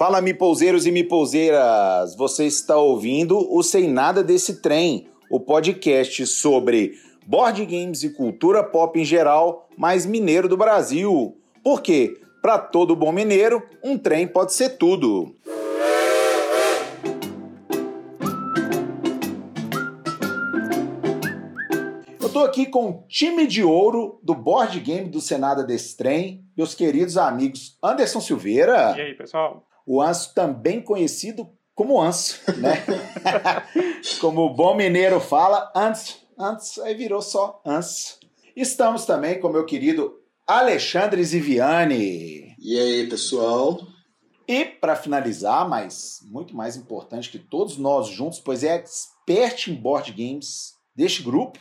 Fala, mipouseiros e mipouseiras! Você está ouvindo o Sem Nada Desse Trem, o podcast sobre board games e cultura pop em geral, mais mineiro do Brasil. Porque, para todo bom mineiro, um trem pode ser tudo. Eu tô aqui com o time de ouro do board game do Senada desse trem, meus queridos amigos Anderson Silveira. E aí, pessoal? O Anso, também conhecido como Anso, né? como o bom mineiro fala, antes, antes, aí virou só Anso. Estamos também com meu querido Alexandre Ziviani. E aí, pessoal? E para finalizar, mas muito mais importante que todos nós juntos, pois é expert em board games deste grupo,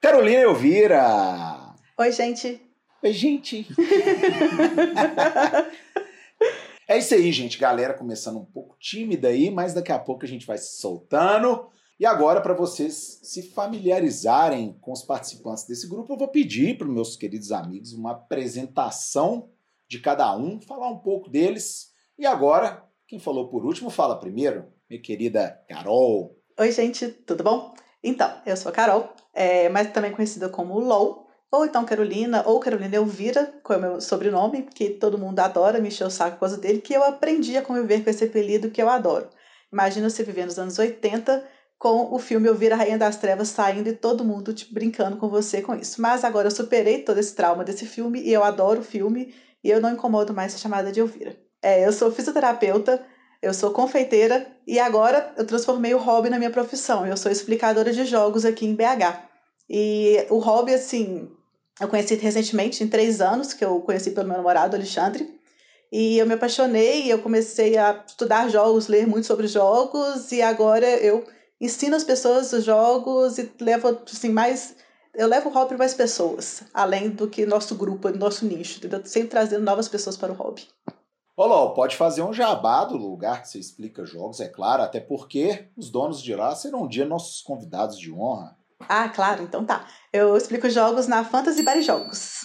Carolina Elvira. Oi, gente. Oi, gente. é isso aí, gente. Galera começando um pouco tímida aí, mas daqui a pouco a gente vai se soltando. E agora, para vocês se familiarizarem com os participantes desse grupo, eu vou pedir para meus queridos amigos uma apresentação de cada um, falar um pouco deles. E agora, quem falou por último, fala primeiro, minha querida Carol. Oi, gente, tudo bom? Então, eu sou a Carol, é, mas também conhecida como LOL, ou então Carolina, ou Carolina Elvira, que é o meu sobrenome, que todo mundo adora, me encheu o saco por causa dele, que eu aprendi a conviver com esse apelido que eu adoro. Imagina você viver nos anos 80 com o filme Elvira Rainha das Trevas saindo e todo mundo tipo, brincando com você com isso. Mas agora eu superei todo esse trauma desse filme e eu adoro o filme e eu não incomodo mais ser chamada de Elvira. É, eu sou fisioterapeuta, eu sou confeiteira e agora eu transformei o hobby na minha profissão. Eu sou explicadora de jogos aqui em BH. E o hobby, assim, eu conheci recentemente, em três anos, que eu conheci pelo meu namorado, Alexandre. E eu me apaixonei, eu comecei a estudar jogos, ler muito sobre jogos, e agora eu ensino as pessoas os jogos e levo, assim, mais... Eu levo o hobby para mais pessoas, além do que nosso grupo, nosso nicho, entendeu? Sempre trazendo novas pessoas para o hobby. Olá, pode fazer um jabá do lugar que você explica jogos, é claro, até porque os donos de lá serão um dia nossos convidados de honra. Ah, claro, então tá. Eu explico jogos na Fantasy Bar Jogos.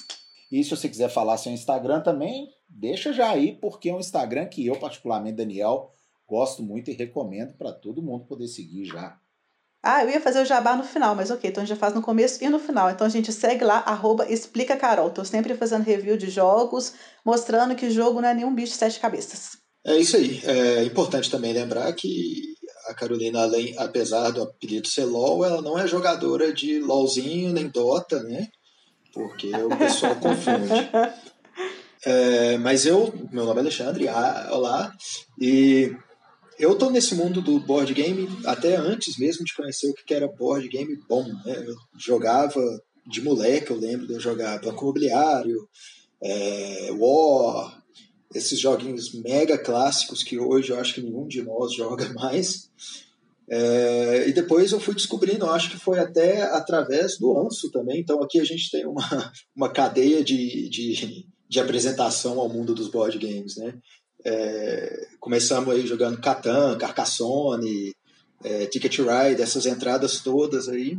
E se você quiser falar seu Instagram também, deixa já aí, porque é um Instagram que eu, particularmente, Daniel, gosto muito e recomendo para todo mundo poder seguir já. Ah, eu ia fazer o jabá no final, mas ok, então a gente já faz no começo e no final. Então a gente segue lá, arroba Explica Carol. Tô sempre fazendo review de jogos, mostrando que jogo não é nenhum bicho de sete cabeças. É isso aí. É importante também lembrar que a Carolina, além, apesar do apelido ser LOL, ela não é jogadora de LOLzinho nem Dota, né? Porque o pessoal confunde. É, mas eu, meu nome é Alexandre, ah, olá, e eu tô nesse mundo do board game até antes mesmo de conhecer o que era board game bom. Né? Eu jogava de moleque, eu lembro de eu jogar Banco Imobiliário, é, War, esses joguinhos mega clássicos que hoje eu acho que nenhum de nós joga mais. É, e depois eu fui descobrindo, acho que foi até através do Anso também. Então aqui a gente tem uma, uma cadeia de, de, de apresentação ao mundo dos board games, né? É, começamos aí jogando Catan, Carcassonne, é, Ticket Ride, essas entradas todas aí.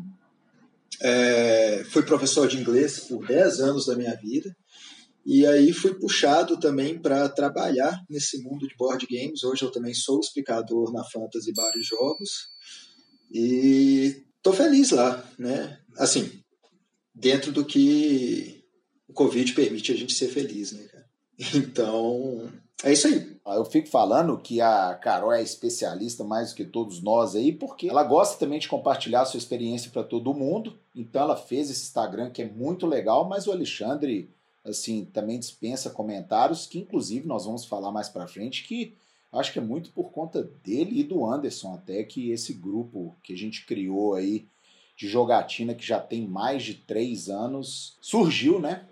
É, fui professor de inglês por 10 anos da minha vida. E aí fui puxado também para trabalhar nesse mundo de board games. Hoje eu também sou explicador na Fantasy Bar Jogos. E tô feliz lá, né? Assim, dentro do que o Covid permite a gente ser feliz, né, cara? Então, é isso aí. Eu fico falando que a Carol é especialista mais do que todos nós aí, porque ela gosta também de compartilhar sua experiência para todo mundo. Então ela fez esse Instagram que é muito legal, mas o Alexandre assim, também dispensa comentários, que inclusive nós vamos falar mais para frente, que acho que é muito por conta dele e do Anderson até que esse grupo que a gente criou aí de jogatina que já tem mais de três anos surgiu, né?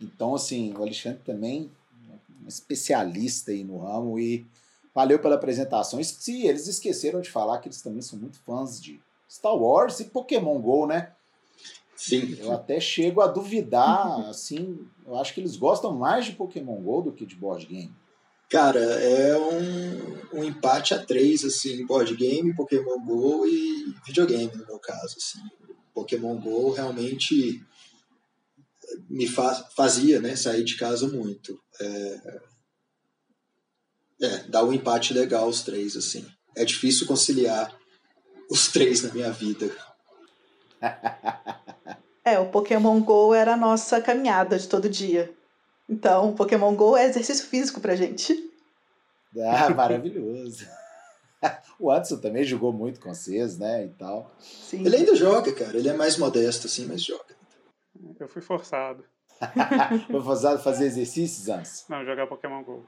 Então, assim, o Alexandre também é um especialista aí no ramo e valeu pela apresentação. E se eles esqueceram de falar que eles também são muito fãs de Star Wars e Pokémon GO, né? Sim. Eu até chego a duvidar, assim, eu acho que eles gostam mais de Pokémon GO do que de board game. Cara, é um, um empate a três, assim, board game, Pokémon GO e videogame, no meu caso, assim. Pokémon GO realmente me fa fazia, né, sair de casa muito. É... É, dá um empate legal os três, assim. É difícil conciliar os três na minha vida. É, o Pokémon GO era a nossa caminhada de todo dia. Então, Pokémon GO é exercício físico pra gente. Ah, maravilhoso. o Anderson também jogou muito com vocês, né, e tal. Sim. Ele ainda joga, cara. Ele é mais modesto, assim, mas joga. Eu fui forçado. Foi forçado a fazer exercícios, Anderson? Não, jogar Pokémon GO.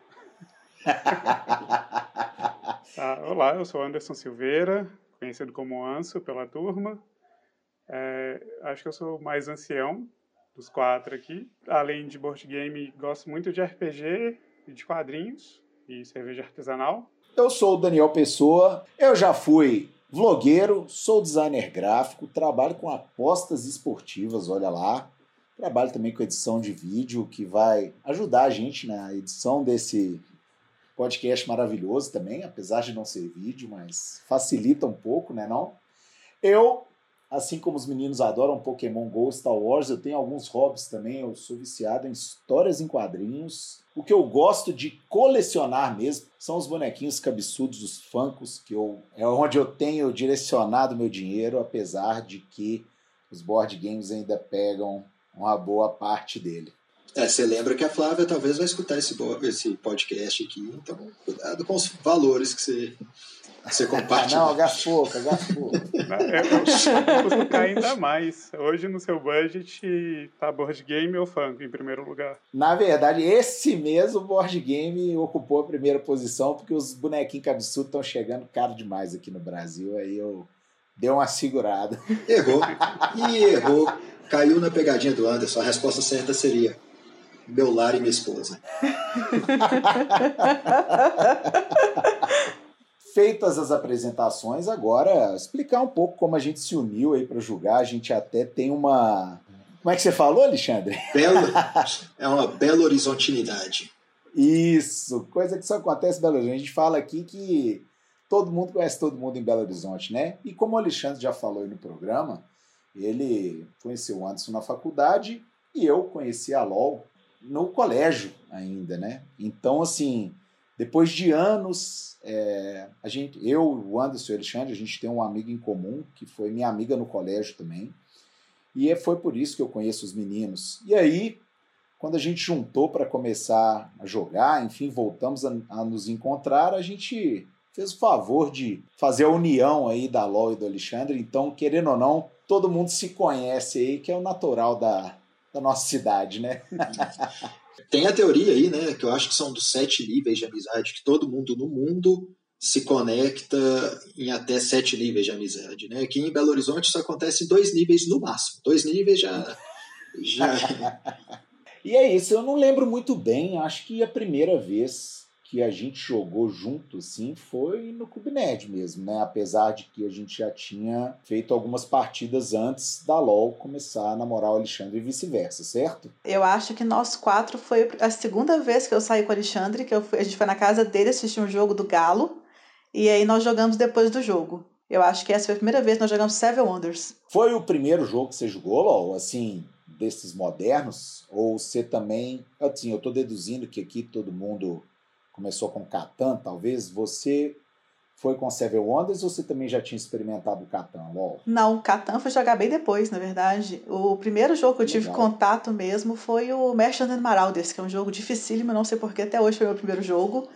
ah, olá, eu sou Anderson Silveira, conhecido como Anso pela turma. É, acho que eu sou mais ancião dos quatro aqui. Além de board game, gosto muito de RPG e de quadrinhos e cerveja artesanal. Eu sou o Daniel Pessoa, eu já fui vlogueiro, sou designer gráfico, trabalho com apostas esportivas, olha lá. Trabalho também com edição de vídeo, que vai ajudar a gente na edição desse podcast maravilhoso também, apesar de não ser vídeo, mas facilita um pouco, né não? Eu Assim como os meninos adoram Pokémon GO, Star Wars, eu tenho alguns hobbies também. Eu sou viciado em histórias em quadrinhos. O que eu gosto de colecionar mesmo são os bonequinhos cabeçudos, os Funkos, que eu, é onde eu tenho direcionado meu dinheiro, apesar de que os board games ainda pegam uma boa parte dele. É, você lembra que a Flávia talvez vai escutar esse, esse podcast aqui, então cuidado com os valores que você você compartilha. Não, gás pouco, gás pouco. Eu vou ainda mais. Hoje no seu budget tá board game ou funk em primeiro lugar? Na verdade, esse mesmo board game ocupou a primeira posição porque os bonequinhos cabeçudos estão chegando caro demais aqui no Brasil. Aí eu dei uma segurada. Errou. E errou. Caiu na pegadinha do Anderson. A resposta certa seria meu lar e minha esposa. Feitas as apresentações, agora explicar um pouco como a gente se uniu aí para julgar. A gente até tem uma. Como é que você falou, Alexandre? Belo, é uma bela horizontalidade. Isso, coisa que só acontece em Belo Horizonte. A gente fala aqui que todo mundo conhece todo mundo em Belo Horizonte, né? E como o Alexandre já falou aí no programa, ele conheceu o Anderson na faculdade e eu conheci a LOL no colégio ainda, né? Então, assim, depois de anos, é, a gente, eu, o Anderson e o Alexandre, a gente tem um amigo em comum, que foi minha amiga no colégio também. E é, foi por isso que eu conheço os meninos. E aí, quando a gente juntou para começar a jogar, enfim, voltamos a, a, nos encontrar, a gente fez o favor de fazer a união aí da LOL e do Alexandre. Então, querendo ou não, todo mundo se conhece aí, que é o natural da, da nossa cidade, né? Tem a teoria aí, né, que eu acho que são dos sete níveis de amizade, que todo mundo no mundo se conecta em até sete níveis de amizade, né? Aqui em Belo Horizonte isso acontece em dois níveis no máximo. Dois níveis já... já... e é isso, eu não lembro muito bem, acho que a primeira vez que a gente jogou junto, assim, foi no Cubined mesmo, né? Apesar de que a gente já tinha feito algumas partidas antes da LoL começar a namorar o Alexandre e vice-versa, certo? Eu acho que nós quatro foi a segunda vez que eu saí com o Alexandre, que fui, a gente foi na casa dele assistir um jogo do Galo, e aí nós jogamos depois do jogo. Eu acho que essa foi a primeira vez que nós jogamos Seven Wonders. Foi o primeiro jogo que você jogou, LoL, assim, desses modernos? Ou você também... Assim, eu tô deduzindo que aqui todo mundo começou com Catan, talvez, você foi com Seven Wonders ou você também já tinha experimentado o Catan, LOL? Não, Catan foi jogar bem depois, na verdade. O primeiro jogo que eu tive contato mesmo foi o Merchant and Marauders, que é um jogo dificílimo, não sei porquê, até hoje foi o meu primeiro jogo.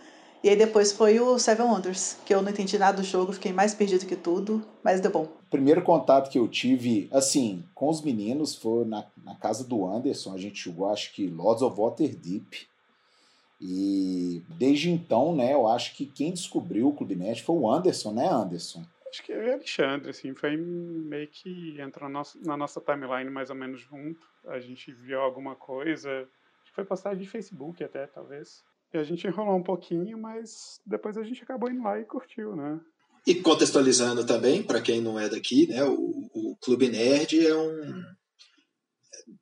E aí depois foi o Seven Wonders, que eu não entendi nada do jogo, fiquei mais perdido que tudo, mas deu bom. O primeiro contato que eu tive, assim, com os meninos foi na, na casa do Anderson, a gente jogou acho que Lords of Waterdeep. E desde então, né, eu acho que quem descobriu o Clube Net foi o Anderson, né, Anderson? Acho que é o Alexandre, assim, foi meio que entrou na nossa, na nossa timeline mais ou menos junto. A gente viu alguma coisa, acho que foi postagem de Facebook até, talvez. E a gente enrolou um pouquinho, mas depois a gente acabou indo lá e curtiu, né? E contextualizando também, para quem não é daqui, né, o, o Clube Nerd é um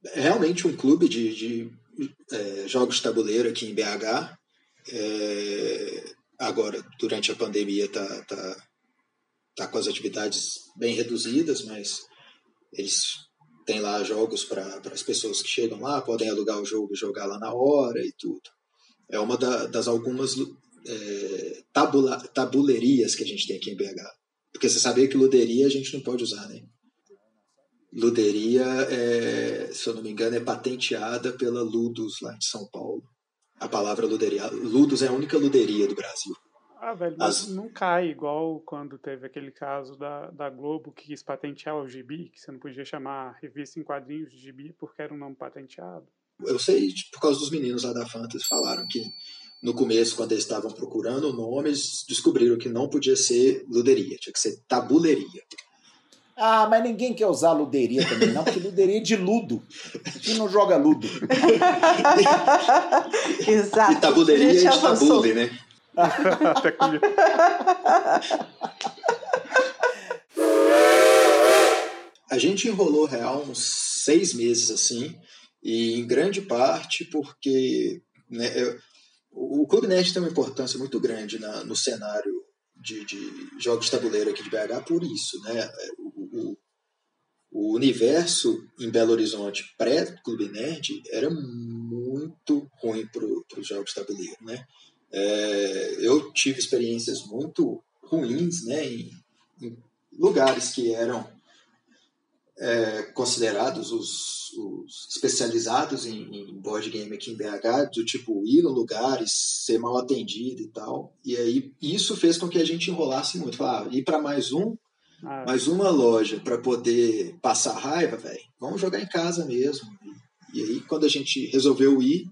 é realmente um clube de, de é, jogos de tabuleiro aqui em BH. É, agora, durante a pandemia, está tá, tá com as atividades bem reduzidas, mas eles têm lá jogos para as pessoas que chegam lá, podem alugar o jogo e jogar lá na hora e tudo. É uma da, das algumas é, tabula, tabulerias que a gente tem aqui em BH. Porque você sabia que luderia a gente não pode usar, né? Luderia, é, se eu não me engano, é patenteada pela Ludus lá de São Paulo. A palavra luderia. Ludus é a única luderia do Brasil. Ah, velho, mas As... não cai igual quando teve aquele caso da, da Globo que quis patentear o gibi, que você não podia chamar revista em quadrinhos de gibi porque era um nome patenteado. Eu sei, por causa dos meninos lá da Fantasy, falaram que no começo, quando eles estavam procurando o nome, eles descobriram que não podia ser luderia, tinha que ser tabuleria. Ah, mas ninguém quer usar luderia também, não, porque luderia é de ludo. Quem não joga ludo? Exato. E tabuleria é de tabule, né? Até comigo. A gente enrolou real uns seis meses assim, e em grande parte porque né, eu, o Clube Nerd tem uma importância muito grande na, no cenário de, de, jogos de tabuleiro aqui de BH por isso. Né? O, o, universo em Belo Horizonte pré-Clube Nerd era muito ruim para os jogos de tabuleiro. Né? É, eu tive experiências muito ruins né, em, em lugares que eram é, considerados os, os especializados em, em, board game aqui em BH, do tipo ir no lugares, ser mal atendido e tal. E aí isso fez com que a gente enrolasse muito. Falar, ah, ir para mais um, ah. mais uma loja para poder passar raiva, velho, vamos jogar em casa mesmo. E, e, aí quando a gente resolveu ir,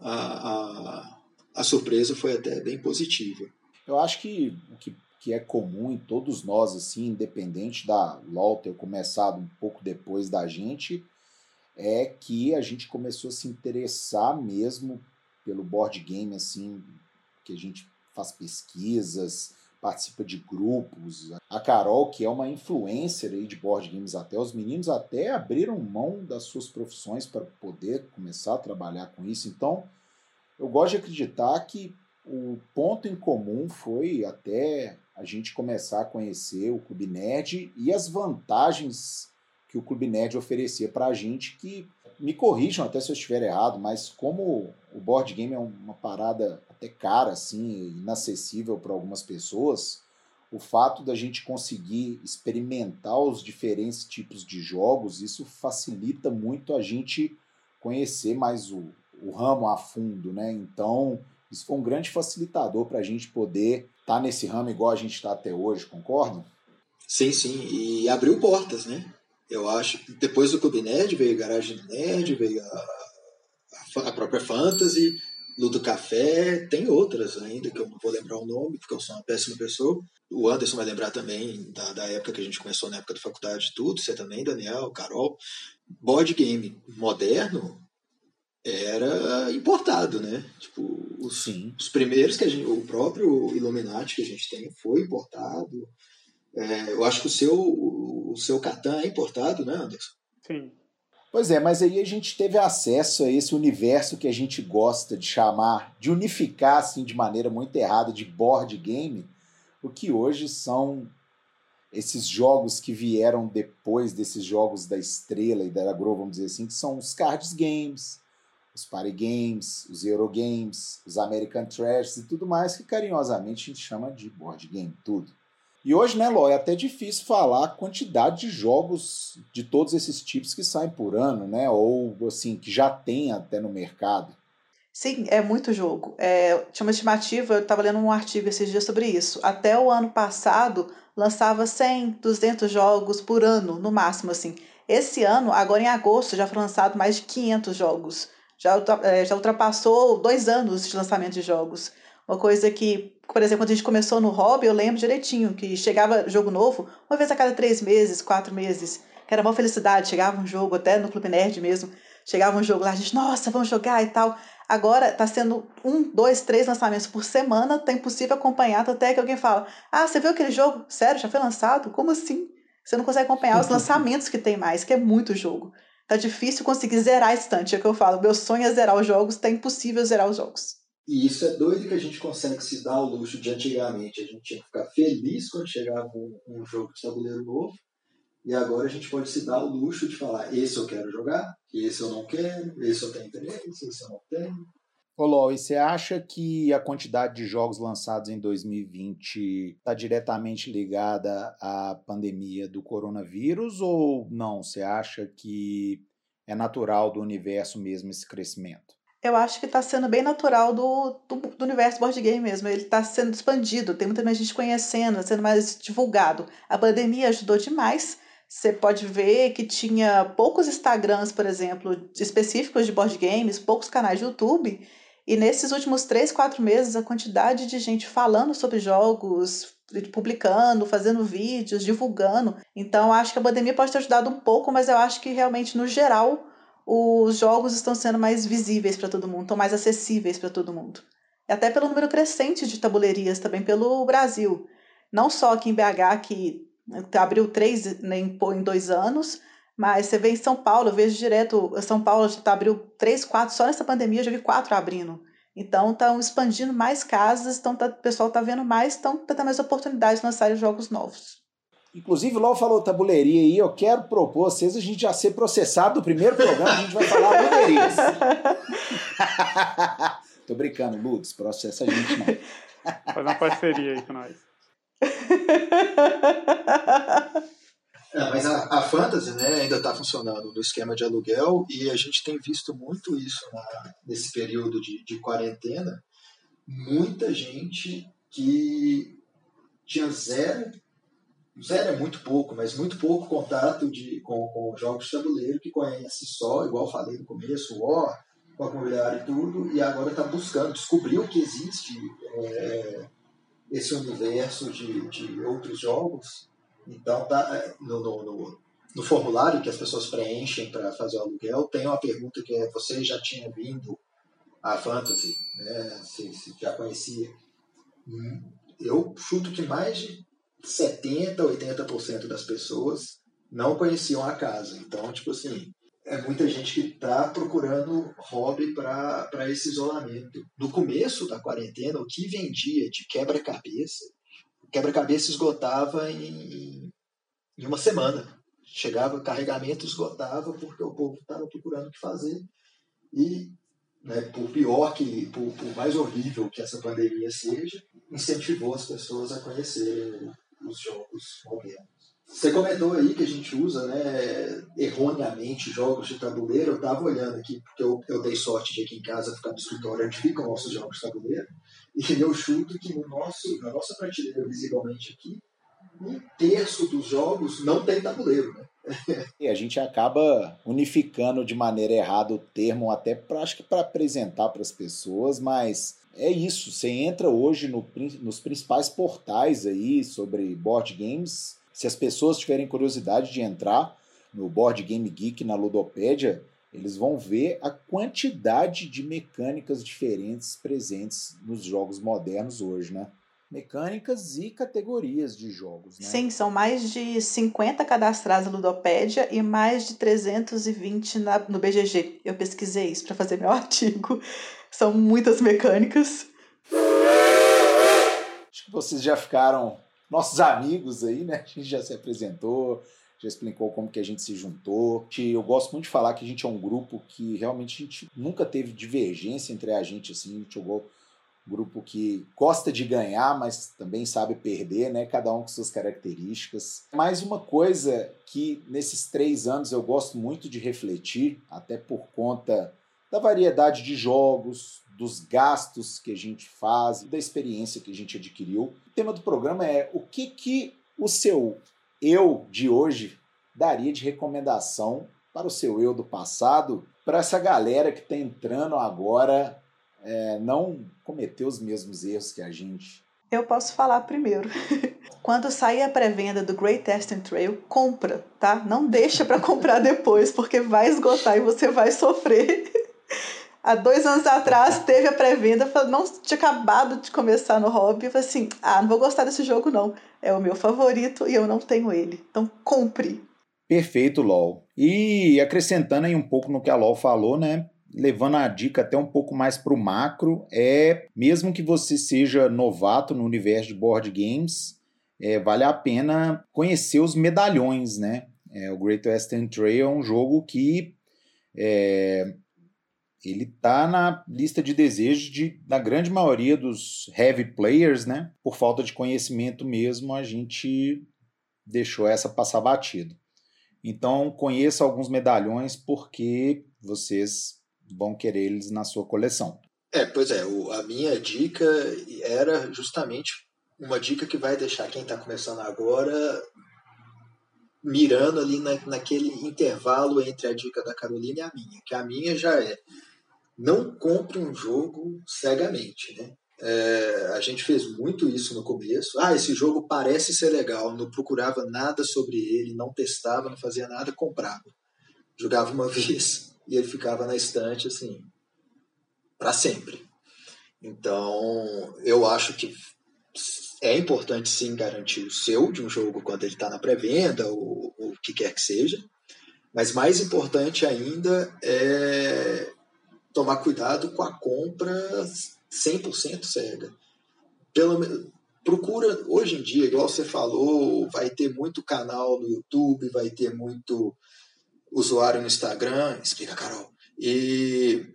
a, a a surpresa foi até bem positiva. Eu acho que o que, que é comum em todos nós, assim, independente da LOL ter começado um pouco depois da gente, é que a gente começou a se interessar mesmo pelo board game, assim, que a gente faz pesquisas, participa de grupos. A Carol, que é uma influencer aí de board games até, os meninos até abriram mão das suas profissões para poder começar a trabalhar com isso. Então, eu gosto de acreditar que o ponto em comum foi até a gente começar a conhecer o Clube Nerd e as vantagens que o Clube Nerd oferecia para a gente, que me corrijam até se eu estiver errado, mas como o board game é uma parada até cara, assim, inacessível para algumas pessoas, o fato da gente conseguir experimentar os diferentes tipos de jogos, isso facilita muito a gente conhecer mais o, o ramo a fundo, né? Então, isso foi um grande facilitador para a gente poder estar tá nesse ramo igual a gente está até hoje, concordam? Sim, sim, e abriu portas, né? Eu acho que depois do Clube Nerd veio Garagem Nerd, veio a, a própria Fantasy, Ludo Café, tem outras ainda que eu não vou lembrar o nome, porque eu sou uma péssima pessoa. O Anderson vai lembrar também da, da época que a gente começou, na época da faculdade, tudo, você também, Daniel, Carol. Board game moderno era importado, né? Tipo, os, Sim. os primeiros que a gente, o próprio Illuminati que a gente tem foi importado. É, eu acho que o seu, o seu Catan é importado, né, Anderson? Sim. Pois é, mas aí a gente teve acesso a esse universo que a gente gosta de chamar, de unificar assim de maneira muito errada, de board game, o que hoje são esses jogos que vieram depois desses jogos da Estrela e da Agro, vamos dizer assim, que são os cards games, os Party Games, os Eurogames, os American Trash e tudo mais que carinhosamente a gente chama de board game, tudo. E hoje, né, Ló, é até difícil falar a quantidade de jogos de todos esses tipos que saem por ano, né? Ou assim, que já tem até no mercado. Sim, é muito jogo. É, tinha uma estimativa, eu estava lendo um artigo esses dias sobre isso. Até o ano passado, lançava 100, 200 jogos por ano, no máximo, assim. Esse ano, agora em agosto, já foram lançados mais de 500 jogos já, é, já ultrapassou dois anos de lançamento de jogos. Uma coisa que, por exemplo, quando a gente começou no hobby, eu lembro direitinho que chegava jogo novo uma vez a cada três meses, quatro meses. Que era uma felicidade. Chegava um jogo, até no Clube Nerd mesmo, chegava um jogo lá, a gente, nossa, vamos jogar e tal. Agora está sendo um, dois, três lançamentos por semana, tá impossível acompanhar, até que alguém fala: Ah, você viu aquele jogo? Sério, já foi lançado? Como assim? Você não consegue acompanhar os lançamentos que tem mais, que é muito jogo tá difícil conseguir zerar a estante. É o que eu falo. Meu sonho é zerar os jogos, tá impossível zerar os jogos. E isso é doido que a gente consegue se dar o luxo de antigamente. A gente tinha que ficar feliz quando chegava um, um jogo de tabuleiro novo. E agora a gente pode se dar o luxo de falar: esse eu quero jogar, esse eu não quero, esse eu tenho interesse, esse eu não tenho. Ô, Ló, e você acha que a quantidade de jogos lançados em 2020 está diretamente ligada à pandemia do coronavírus ou não? Você acha que é natural do universo mesmo esse crescimento? Eu acho que está sendo bem natural do, do, do, universo board game mesmo. Ele está sendo expandido, tem muita mais gente conhecendo, sendo mais divulgado. A pandemia ajudou demais. Você pode ver que tinha poucos Instagrams, por exemplo, específicos de board games, poucos canais de YouTube e nesses últimos três, quatro meses, a quantidade de gente falando sobre jogos, publicando, fazendo vídeos, divulgando. Então, acho que a pandemia pode ter ajudado um pouco, mas eu acho que realmente, no geral, os jogos estão sendo mais visíveis para todo mundo, estão mais acessíveis para todo mundo. E até pelo número crescente de tabuleirias também pelo Brasil. Não só aqui em BH, que abriu três né, em dois anos, mas você vê em São Paulo, eu vejo direto, São Paulo já tá, abriu três, quatro, só nessa pandemia eu já vi quatro abrindo. Então estão expandindo mais casas, então tá, o pessoal está vendo mais, então tá tendo mais oportunidades de lançar jogos novos. Inclusive, o Lau falou tabuleiria aí, eu quero propor vocês a gente já ser processado no primeiro programa, a gente vai falar tabuleirias. Tô brincando, Lutz, processa a gente não. Faz uma parceria aí com nós. É, mas a, a Fantasy né, ainda está funcionando no esquema de aluguel e a gente tem visto muito isso na, nesse período de, de quarentena. Muita gente que tinha zero, zero é muito pouco, mas muito pouco contato de, com, com jogos de tabuleiro, que conhece só, igual falei no começo, o War, a mulher e tudo, e agora está buscando, descobriu que existe é, esse universo de, de outros jogos então, tá, é, no, no, no, no formulário que as pessoas preenchem para fazer o aluguel, tem uma pergunta que é: você já tinha vindo à Fantasy? Né? Se, se já conhecia? Hum, eu chuto que mais de 70%, 80% das pessoas não conheciam a casa. Então, tipo assim, é muita gente que está procurando hobby para esse isolamento. No começo da quarentena, o que vendia de quebra-cabeça quebra-cabeça esgotava em, em uma semana. Chegava, carregamento esgotava porque o povo estava procurando o que fazer. E, né, por pior que, por, por, mais horrível que essa pandemia seja, incentivou as pessoas a conhecerem os jogos modernos. Você comentou aí que a gente usa né, erroneamente jogos de tabuleiro. Eu estava olhando aqui, porque eu, eu dei sorte de aqui em casa ficar no escritório onde ficam nossos jogos de tabuleiro. E eu chuto que no nosso, na nossa prateleira, visivelmente aqui, um terço dos jogos não tem tabuleiro. Né? e a gente acaba unificando de maneira errada o termo, até pra, acho que para apresentar para as pessoas, mas é isso. Você entra hoje no, nos principais portais aí sobre board games se as pessoas tiverem curiosidade de entrar no Board Game Geek, na Ludopédia, eles vão ver a quantidade de mecânicas diferentes presentes nos jogos modernos hoje, né? Mecânicas e categorias de jogos, né? Sim, são mais de 50 cadastrados na Ludopédia e mais de 320 na, no BGG. Eu pesquisei isso para fazer meu artigo. São muitas mecânicas. Acho que vocês já ficaram nossos amigos aí, né? A gente já se apresentou, já explicou como que a gente se juntou. Eu gosto muito de falar que a gente é um grupo que realmente a gente nunca teve divergência entre a gente, assim, a gente jogou um grupo que gosta de ganhar, mas também sabe perder, né? Cada um com suas características. Mais uma coisa que nesses três anos eu gosto muito de refletir, até por conta da variedade de jogos, dos gastos que a gente faz, da experiência que a gente adquiriu. O tema do programa é o que, que o seu eu de hoje daria de recomendação para o seu eu do passado, para essa galera que está entrando agora é, não cometer os mesmos erros que a gente. Eu posso falar primeiro. Quando sair a pré-venda do Great Testing Trail, compra, tá? Não deixa para comprar depois, porque vai esgotar e você vai sofrer. Há dois anos atrás teve a pré-venda, não tinha acabado de começar no hobby, falei assim, ah, não vou gostar desse jogo não, é o meu favorito e eu não tenho ele, então compre. Perfeito, LOL. E acrescentando aí um pouco no que a LOL falou, né, levando a dica até um pouco mais para o macro, é mesmo que você seja novato no universo de board games, é, vale a pena conhecer os medalhões, né? É, o Great Western Trail é um jogo que é, ele tá na lista de desejos de, da grande maioria dos heavy players, né? Por falta de conhecimento mesmo, a gente deixou essa passar batido. Então, conheça alguns medalhões porque vocês vão querer eles na sua coleção. É, pois é, o, a minha dica era justamente uma dica que vai deixar quem está começando agora mirando ali na, naquele intervalo entre a dica da Carolina e a minha, que a minha já é não compre um jogo cegamente, né? É, a gente fez muito isso no começo. Ah, esse jogo parece ser legal. Não procurava nada sobre ele, não testava, não fazia nada, comprava. Jogava uma vez e ele ficava na estante assim para sempre. Então, eu acho que é importante sim garantir o seu de um jogo quando ele está na pré-venda ou, ou o que quer que seja. Mas mais importante ainda é tomar cuidado com a compra 100% cega. Pelo, procura, hoje em dia, igual você falou, vai ter muito canal no YouTube, vai ter muito usuário no Instagram. Explica, Carol. E.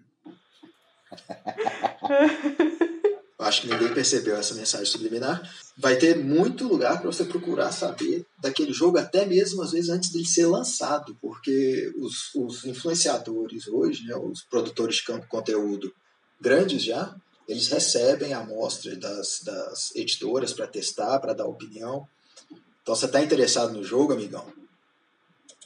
Acho que ninguém percebeu essa mensagem subliminar. Vai ter muito lugar para você procurar saber daquele jogo, até mesmo às vezes antes dele ser lançado, porque os, os influenciadores hoje, né, os produtores de conteúdo grandes já, eles recebem a amostra das, das editoras para testar, para dar opinião. Então, você está interessado no jogo, amigão?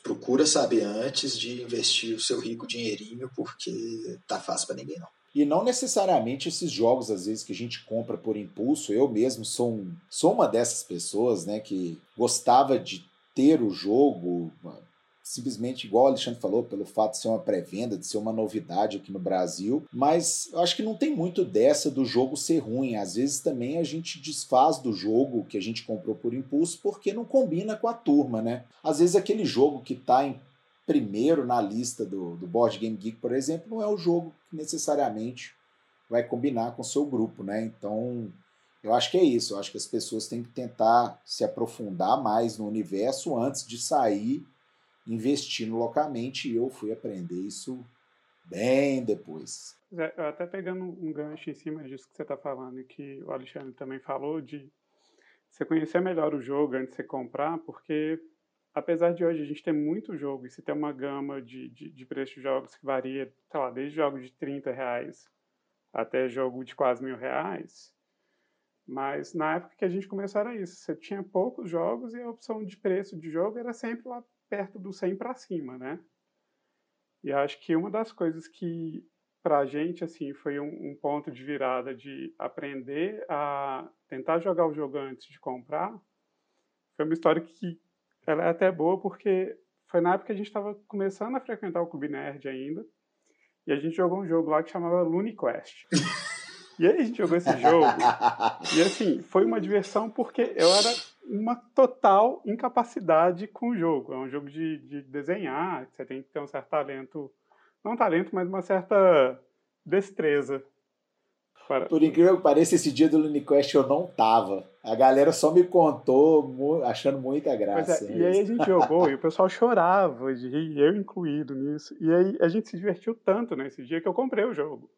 Procura saber antes de investir o seu rico dinheirinho, porque tá fácil para ninguém não. E não necessariamente esses jogos, às vezes, que a gente compra por impulso. Eu mesmo sou, um, sou uma dessas pessoas né, que gostava de ter o jogo, simplesmente igual o Alexandre falou, pelo fato de ser uma pré-venda, de ser uma novidade aqui no Brasil, mas eu acho que não tem muito dessa do jogo ser ruim. Às vezes também a gente desfaz do jogo que a gente comprou por impulso porque não combina com a turma, né? Às vezes aquele jogo que está em primeiro na lista do, do Board Game Geek, por exemplo, não é o jogo que necessariamente vai combinar com o seu grupo, né? Então, eu acho que é isso. Eu acho que as pessoas têm que tentar se aprofundar mais no universo antes de sair investindo localmente e eu fui aprender isso bem depois. É, até pegando um gancho em cima disso que você está falando, que o Alexandre também falou, de você conhecer melhor o jogo antes de você comprar, porque apesar de hoje a gente ter muito jogo e se ter uma gama de, de, de preço de jogos que varia, sei lá, desde jogos de 30 reais até jogo de quase mil reais, mas na época que a gente começou era isso, você tinha poucos jogos e a opção de preço de jogo era sempre lá perto do 100 para cima, né? E acho que uma das coisas que para a gente assim foi um, um, ponto de virada de aprender a tentar jogar o jogo antes de comprar foi uma história que ela é até boa porque foi na época que a gente estava começando a frequentar o Clube Nerd ainda e a gente jogou um jogo lá que chamava Looney Quest. E aí a gente jogou esse jogo e assim foi uma diversão porque eu era uma total incapacidade com o jogo. É um jogo de, de desenhar, você tem que ter um certo talento, não talento, mas uma certa destreza. Para... Por incrível que pareça, esse dia do LuniQuest eu não tava. A galera só me contou achando muita graça. É, e aí a gente jogou e o pessoal chorava de rir, eu incluído nisso. E aí a gente se divertiu tanto nesse dia que eu comprei o jogo.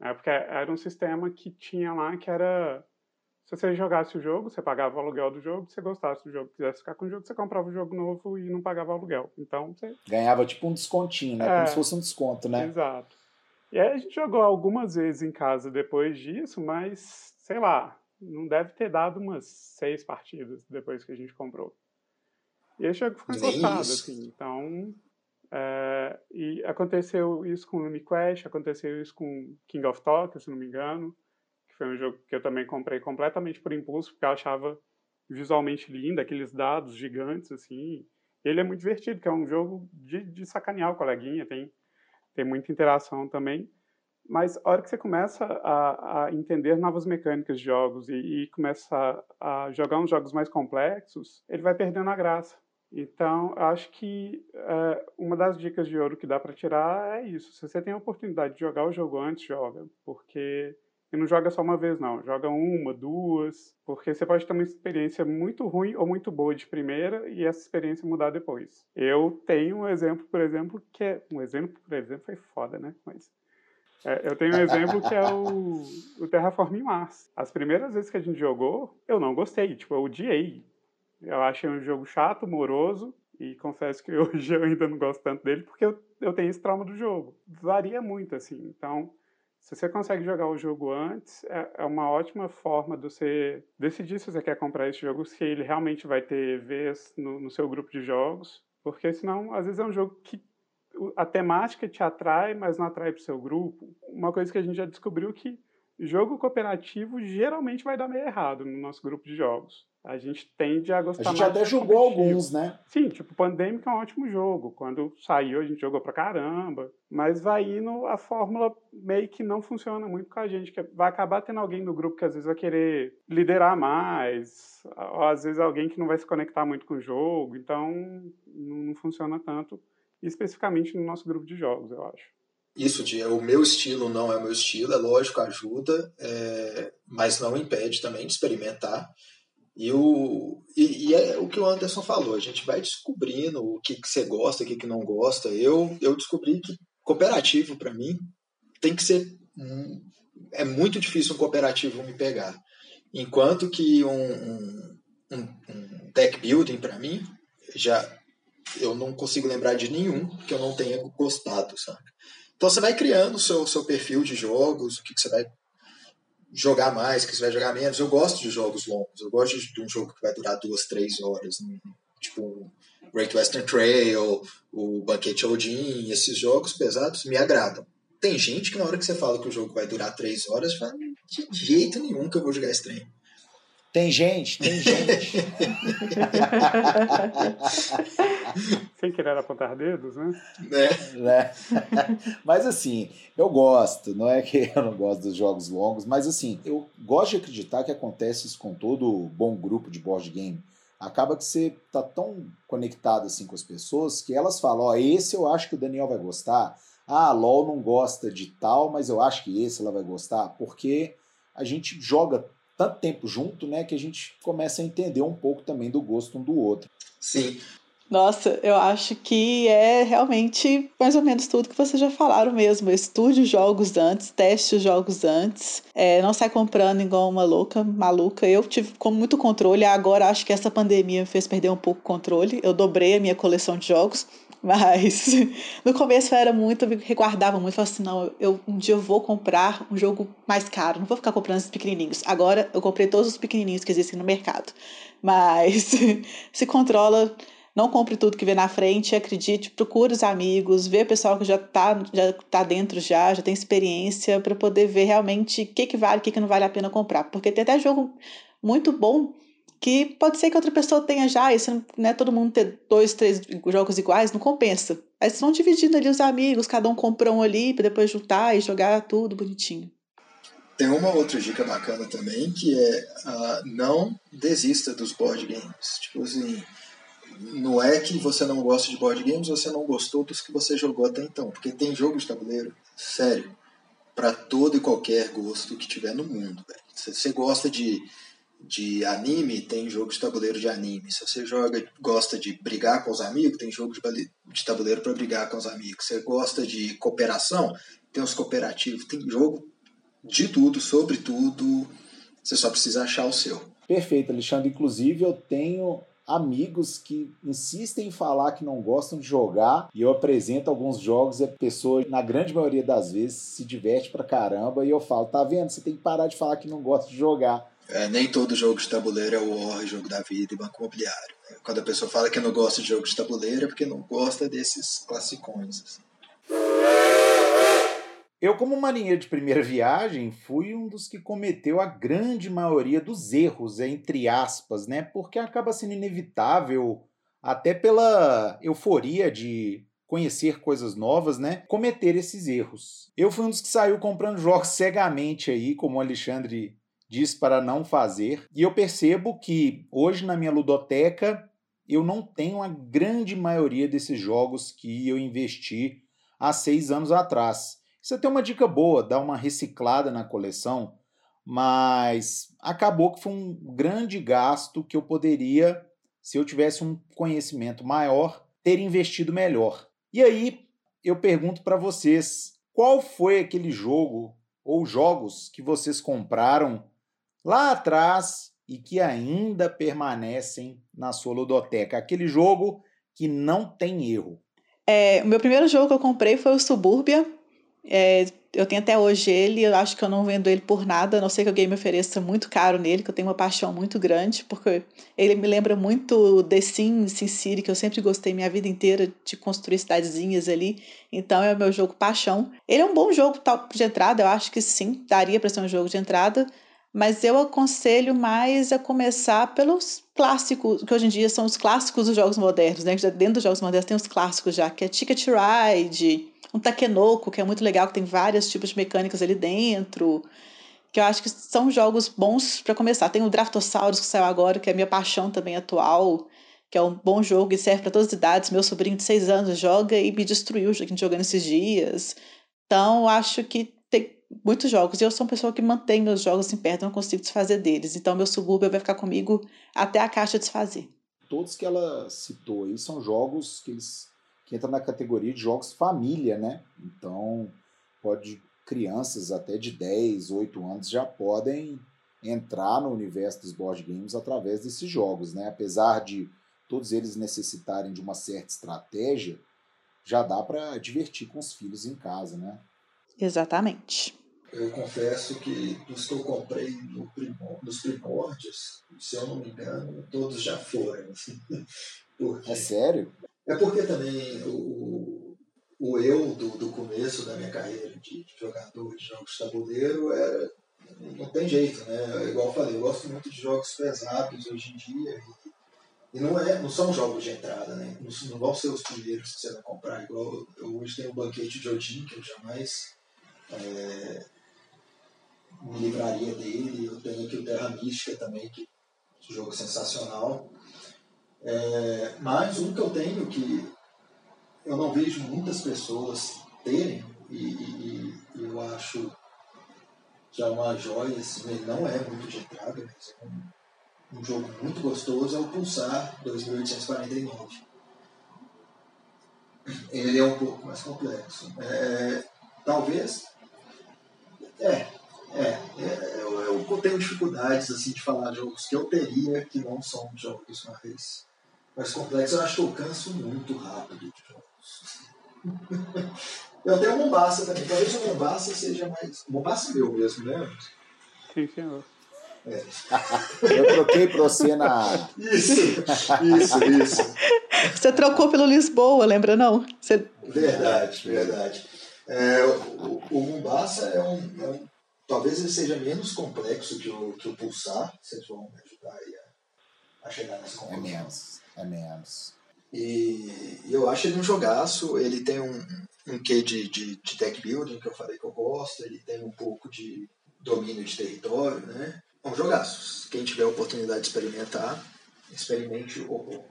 É, porque era um sistema que tinha lá que era se você jogasse o jogo, você pagava o aluguel do jogo, se você gostasse do jogo, quisesse ficar com o jogo, você comprava o jogo novo e não pagava aluguel. Então você. Ganhava tipo um descontinho, né? É, Como se fosse um desconto, né? Exato. E aí a gente jogou algumas vezes em casa depois disso, mas sei lá, não deve ter dado umas seis partidas depois que a gente comprou. E esse jogo ficou encostado, assim. Então. É, e aconteceu isso com o Quest, aconteceu isso com King of Tokyo, se não me engano que foi um jogo que eu também comprei completamente por impulso, porque eu achava visualmente lindo, aqueles dados gigantes, assim. Ele é muito divertido, que é um jogo de, de sacanear o coleguinha, tem, tem muita interação também. Mas a hora que você começa a, a entender novas mecânicas de jogos e, e começa a, a, jogar uns jogos mais complexos, ele vai perdendo a graça. Então, acho que é, uma das dicas de ouro que dá para tirar é isso. Se você tem a oportunidade de jogar o jogo antes, joga. Porque e não joga só uma vez, não. Joga uma, duas, porque você pode ter uma experiência muito ruim ou muito boa de primeira e essa experiência mudar depois. Eu tenho um exemplo, por exemplo, que é. Um exemplo, por exemplo, foi foda, né? Mas É, eu tenho um exemplo que é o, o Terraform Mars. As primeiras vezes que a gente jogou, eu não gostei, tipo, eu odiei. Eu achei um jogo chato, moroso, e confesso que hoje eu ainda não gosto tanto dele, porque eu, eu tenho esse trauma do jogo. Varia muito, assim. Então, se você consegue jogar o jogo antes, é, é uma ótima forma de você decidir se você quer comprar esse jogo, se ele realmente vai ter vez no, no seu grupo de jogos, porque senão, às vezes é um jogo que a temática te atrai, mas não atrai para o seu grupo. Uma coisa que a gente já descobriu que jogo cooperativo geralmente vai dar meio errado no nosso grupo de jogos a gente tende a gostar mais. A gente até jogou alguns, né? Sim, tipo, Pandemic é um ótimo jogo. Quando saiu, a gente jogou pra caramba. Mas vai indo, a fórmula meio que não funciona muito com a gente. Que vai acabar tendo alguém no grupo que às vezes vai querer liderar mais, ou às vezes alguém que não vai se conectar muito com o jogo. Então, não funciona tanto, especificamente no nosso grupo de jogos, eu acho. Isso de o meu estilo não é o meu estilo, é lógico, ajuda, é, mas não impede também de experimentar. E, o, e, e, é o que o Anderson falou, a gente vai descobrindo o que, que você gosta, o que, que não gosta. Eu, eu descobri que cooperativo, para mim, tem que ser. É muito difícil um cooperativo me pegar. Enquanto que um, um, um deck building, para mim, já eu não consigo lembrar de nenhum que eu não tenha gostado, sabe? Então você vai criando o seu, seu perfil de jogos, o que, que você vai jogar mais, que você vai jogar menos. Eu gosto de jogos longos. Eu gosto de um jogo que vai durar duas, três horas. Né? Tipo Great Western Trail, o Banquete Odin, esses jogos pesados me agradam. Tem gente que na hora que você fala que o jogo vai durar três horas, fala, de jeito nenhum que eu vou jogar esse trem. Tem gente, tem gente. Sem querer apontar dedos, né? É. né? Mas assim, eu gosto, não é que eu não gosto dos jogos longos, mas assim, eu gosto de acreditar que acontece isso com todo bom grupo de board game. Acaba que você tá tão conectado assim com as pessoas que elas falam, ó, oh, esse eu acho que o Daniel vai gostar. Ah, LOL não gosta de tal, mas eu acho que esse ela vai gostar, porque a gente joga tanto tempo junto, né, que a gente começa a entender um pouco também do gosto um do outro. Sim. Nossa, eu acho que é realmente mais ou menos tudo que vocês já falaram mesmo. Estude os jogos antes, teste os jogos antes. É, não sai comprando igual uma louca, maluca. Eu tive com muito controle, agora acho que essa pandemia me fez perder um pouco o controle. Eu dobrei a minha coleção de jogos. Mas no começo era muito, eu me reguardava muito, falava assim, não, eu, um dia eu vou comprar um jogo mais caro, não vou ficar comprando esses pequenininhos. Agora eu comprei todos os pequenininhos que existem no mercado. Mas se controla, não compre tudo que vê na frente, acredite, procure os amigos, vê o pessoal que já está já tá dentro já, já tem experiência para poder ver realmente o que, que vale, o que, que não vale a pena comprar. Porque tem até jogo muito bom que pode ser que outra pessoa tenha já, e se né, todo mundo ter dois, três jogos iguais, não compensa. Aí vocês vão dividindo ali os amigos, cada um compra um ali, para depois juntar e jogar tudo bonitinho. Tem uma outra dica bacana também, que é uh, não desista dos board games. Tipo assim, não é que você não gosta de board games, você não gostou dos que você jogou até então. Porque tem jogo de tabuleiro, sério, para todo e qualquer gosto que tiver no mundo. Se você gosta de de anime, tem jogo de tabuleiro de anime. Se você joga, gosta de brigar com os amigos, tem jogo de, de tabuleiro para brigar com os amigos. Você gosta de cooperação, tem os cooperativos, tem jogo de tudo, sobre tudo. Você só precisa achar o seu. Perfeito, Alexandre. Inclusive, eu tenho amigos que insistem em falar que não gostam de jogar e eu apresento alguns jogos e a pessoa, na grande maioria das vezes, se diverte pra caramba e eu falo, tá vendo? Você tem que parar de falar que não gosta de jogar. É, nem todo jogo de tabuleiro é o War, jogo da vida e banco imobiliário. Né? Quando a pessoa fala que não gosta de jogo de tabuleiro é porque não gosta desses classicões. Assim. Eu, como marinheiro de primeira viagem, fui um dos que cometeu a grande maioria dos erros, entre aspas, né? Porque acaba sendo inevitável, até pela euforia de conhecer coisas novas, né? Cometer esses erros. Eu fui um dos que saiu comprando jogos cegamente aí, como o Alexandre diz para não fazer. E eu percebo que hoje na minha ludoteca eu não tenho a grande maioria desses jogos que eu investi há seis anos atrás. É até uma dica boa, dar uma reciclada na coleção, mas acabou que foi um grande gasto que eu poderia, se eu tivesse um conhecimento maior, ter investido melhor. E aí eu pergunto para vocês, qual foi aquele jogo ou jogos que vocês compraram lá atrás e que ainda permanecem na sua ludoteca? Aquele jogo que não tem erro. É, o meu primeiro jogo que eu comprei foi o Suburbia. É, eu tenho até hoje ele, eu acho que eu não vendo ele por nada, a não sei que alguém me ofereça muito caro nele, que eu tenho uma paixão muito grande, porque ele me lembra muito The Sims, Sin City, que eu sempre gostei minha vida inteira de construir cidadezinhas ali, então é o meu jogo paixão. Ele é um bom jogo de entrada, eu acho que sim, daria para ser um jogo de entrada, mas eu aconselho mais a começar pelos clássicos, que hoje em dia são os clássicos dos jogos modernos, né? Dentro dos jogos modernos tem os clássicos já, que é Ticket Ride, um Takenoko, que é muito legal, que tem vários tipos de mecânicas ali dentro, que eu acho que são jogos bons para começar. Tem o Draftosaurus que saiu agora, que é a minha paixão também atual, que é um bom jogo e serve para todas as idades. Meu sobrinho de seis anos joga e me destruiu jogando esses dias. Então, acho que tem muitos jogos. E eu sou uma pessoa que mantém meus jogos em perto, não consigo desfazer deles. Então, meu subúrbio vai ficar comigo até a caixa desfazer. Todos que ela citou aí são jogos que eles que entra na categoria de jogos família, né? Então, pode crianças até de 10, 8 anos já podem entrar no universo dos board games através desses jogos, né? Apesar de todos eles necessitarem de uma certa estratégia, já dá para divertir com os filhos em casa, né? Exatamente. Eu confesso que dos que eu comprei no primor, nos primórdios, se eu não me engano, todos já foram. Assim, porque... É sério? É porque também o, o eu do, do começo da minha carreira de, de jogador de jogos de tabuleiro era. Não tem jeito, né? Igual eu falei, eu gosto muito de jogos pesados hoje em dia. E, e não, é, não são jogos de entrada, né? Não, não vão ser os primeiros que você vai comprar. Igual eu hoje tenho o Banquete de Odin, que eu jamais é, me livraria dele. Eu tenho aqui o Terra Mística também, que é um jogo sensacional. É, mas um que eu tenho que eu não vejo muitas pessoas terem, e, e, e eu acho que é uma joia, assim, ele não é muito de entrada, mas é um, um jogo muito gostoso, é o Pulsar 2849. Ele é um pouco mais complexo. É, talvez. É, é, é eu, eu, tenho dificuldades assim, de falar jogos que eu teria que não são jogos mais mais complexo, eu acho que eu canso muito rápido de jogos. eu tenho o Mombasa também. Talvez o Mombasa seja mais. O Mombasa é meu mesmo, né? Sim, senhor. É. eu troquei para você na. Isso, isso, isso. Você trocou pelo Lisboa, lembra não? Você... Verdade, verdade. É, o, o Mombasa é um, é um, Talvez ele seja menos complexo que o, que o Pulsar. Vocês vão me ajudar aí a, a chegar nessa conclusão. É menos. E, e eu acho ele um jogaço. Ele tem um, um quê de, de, de deck building, que eu falei que eu gosto. Ele tem um pouco de domínio de território, né? É um jogaço. Quem tiver a oportunidade de experimentar, experimente o horror.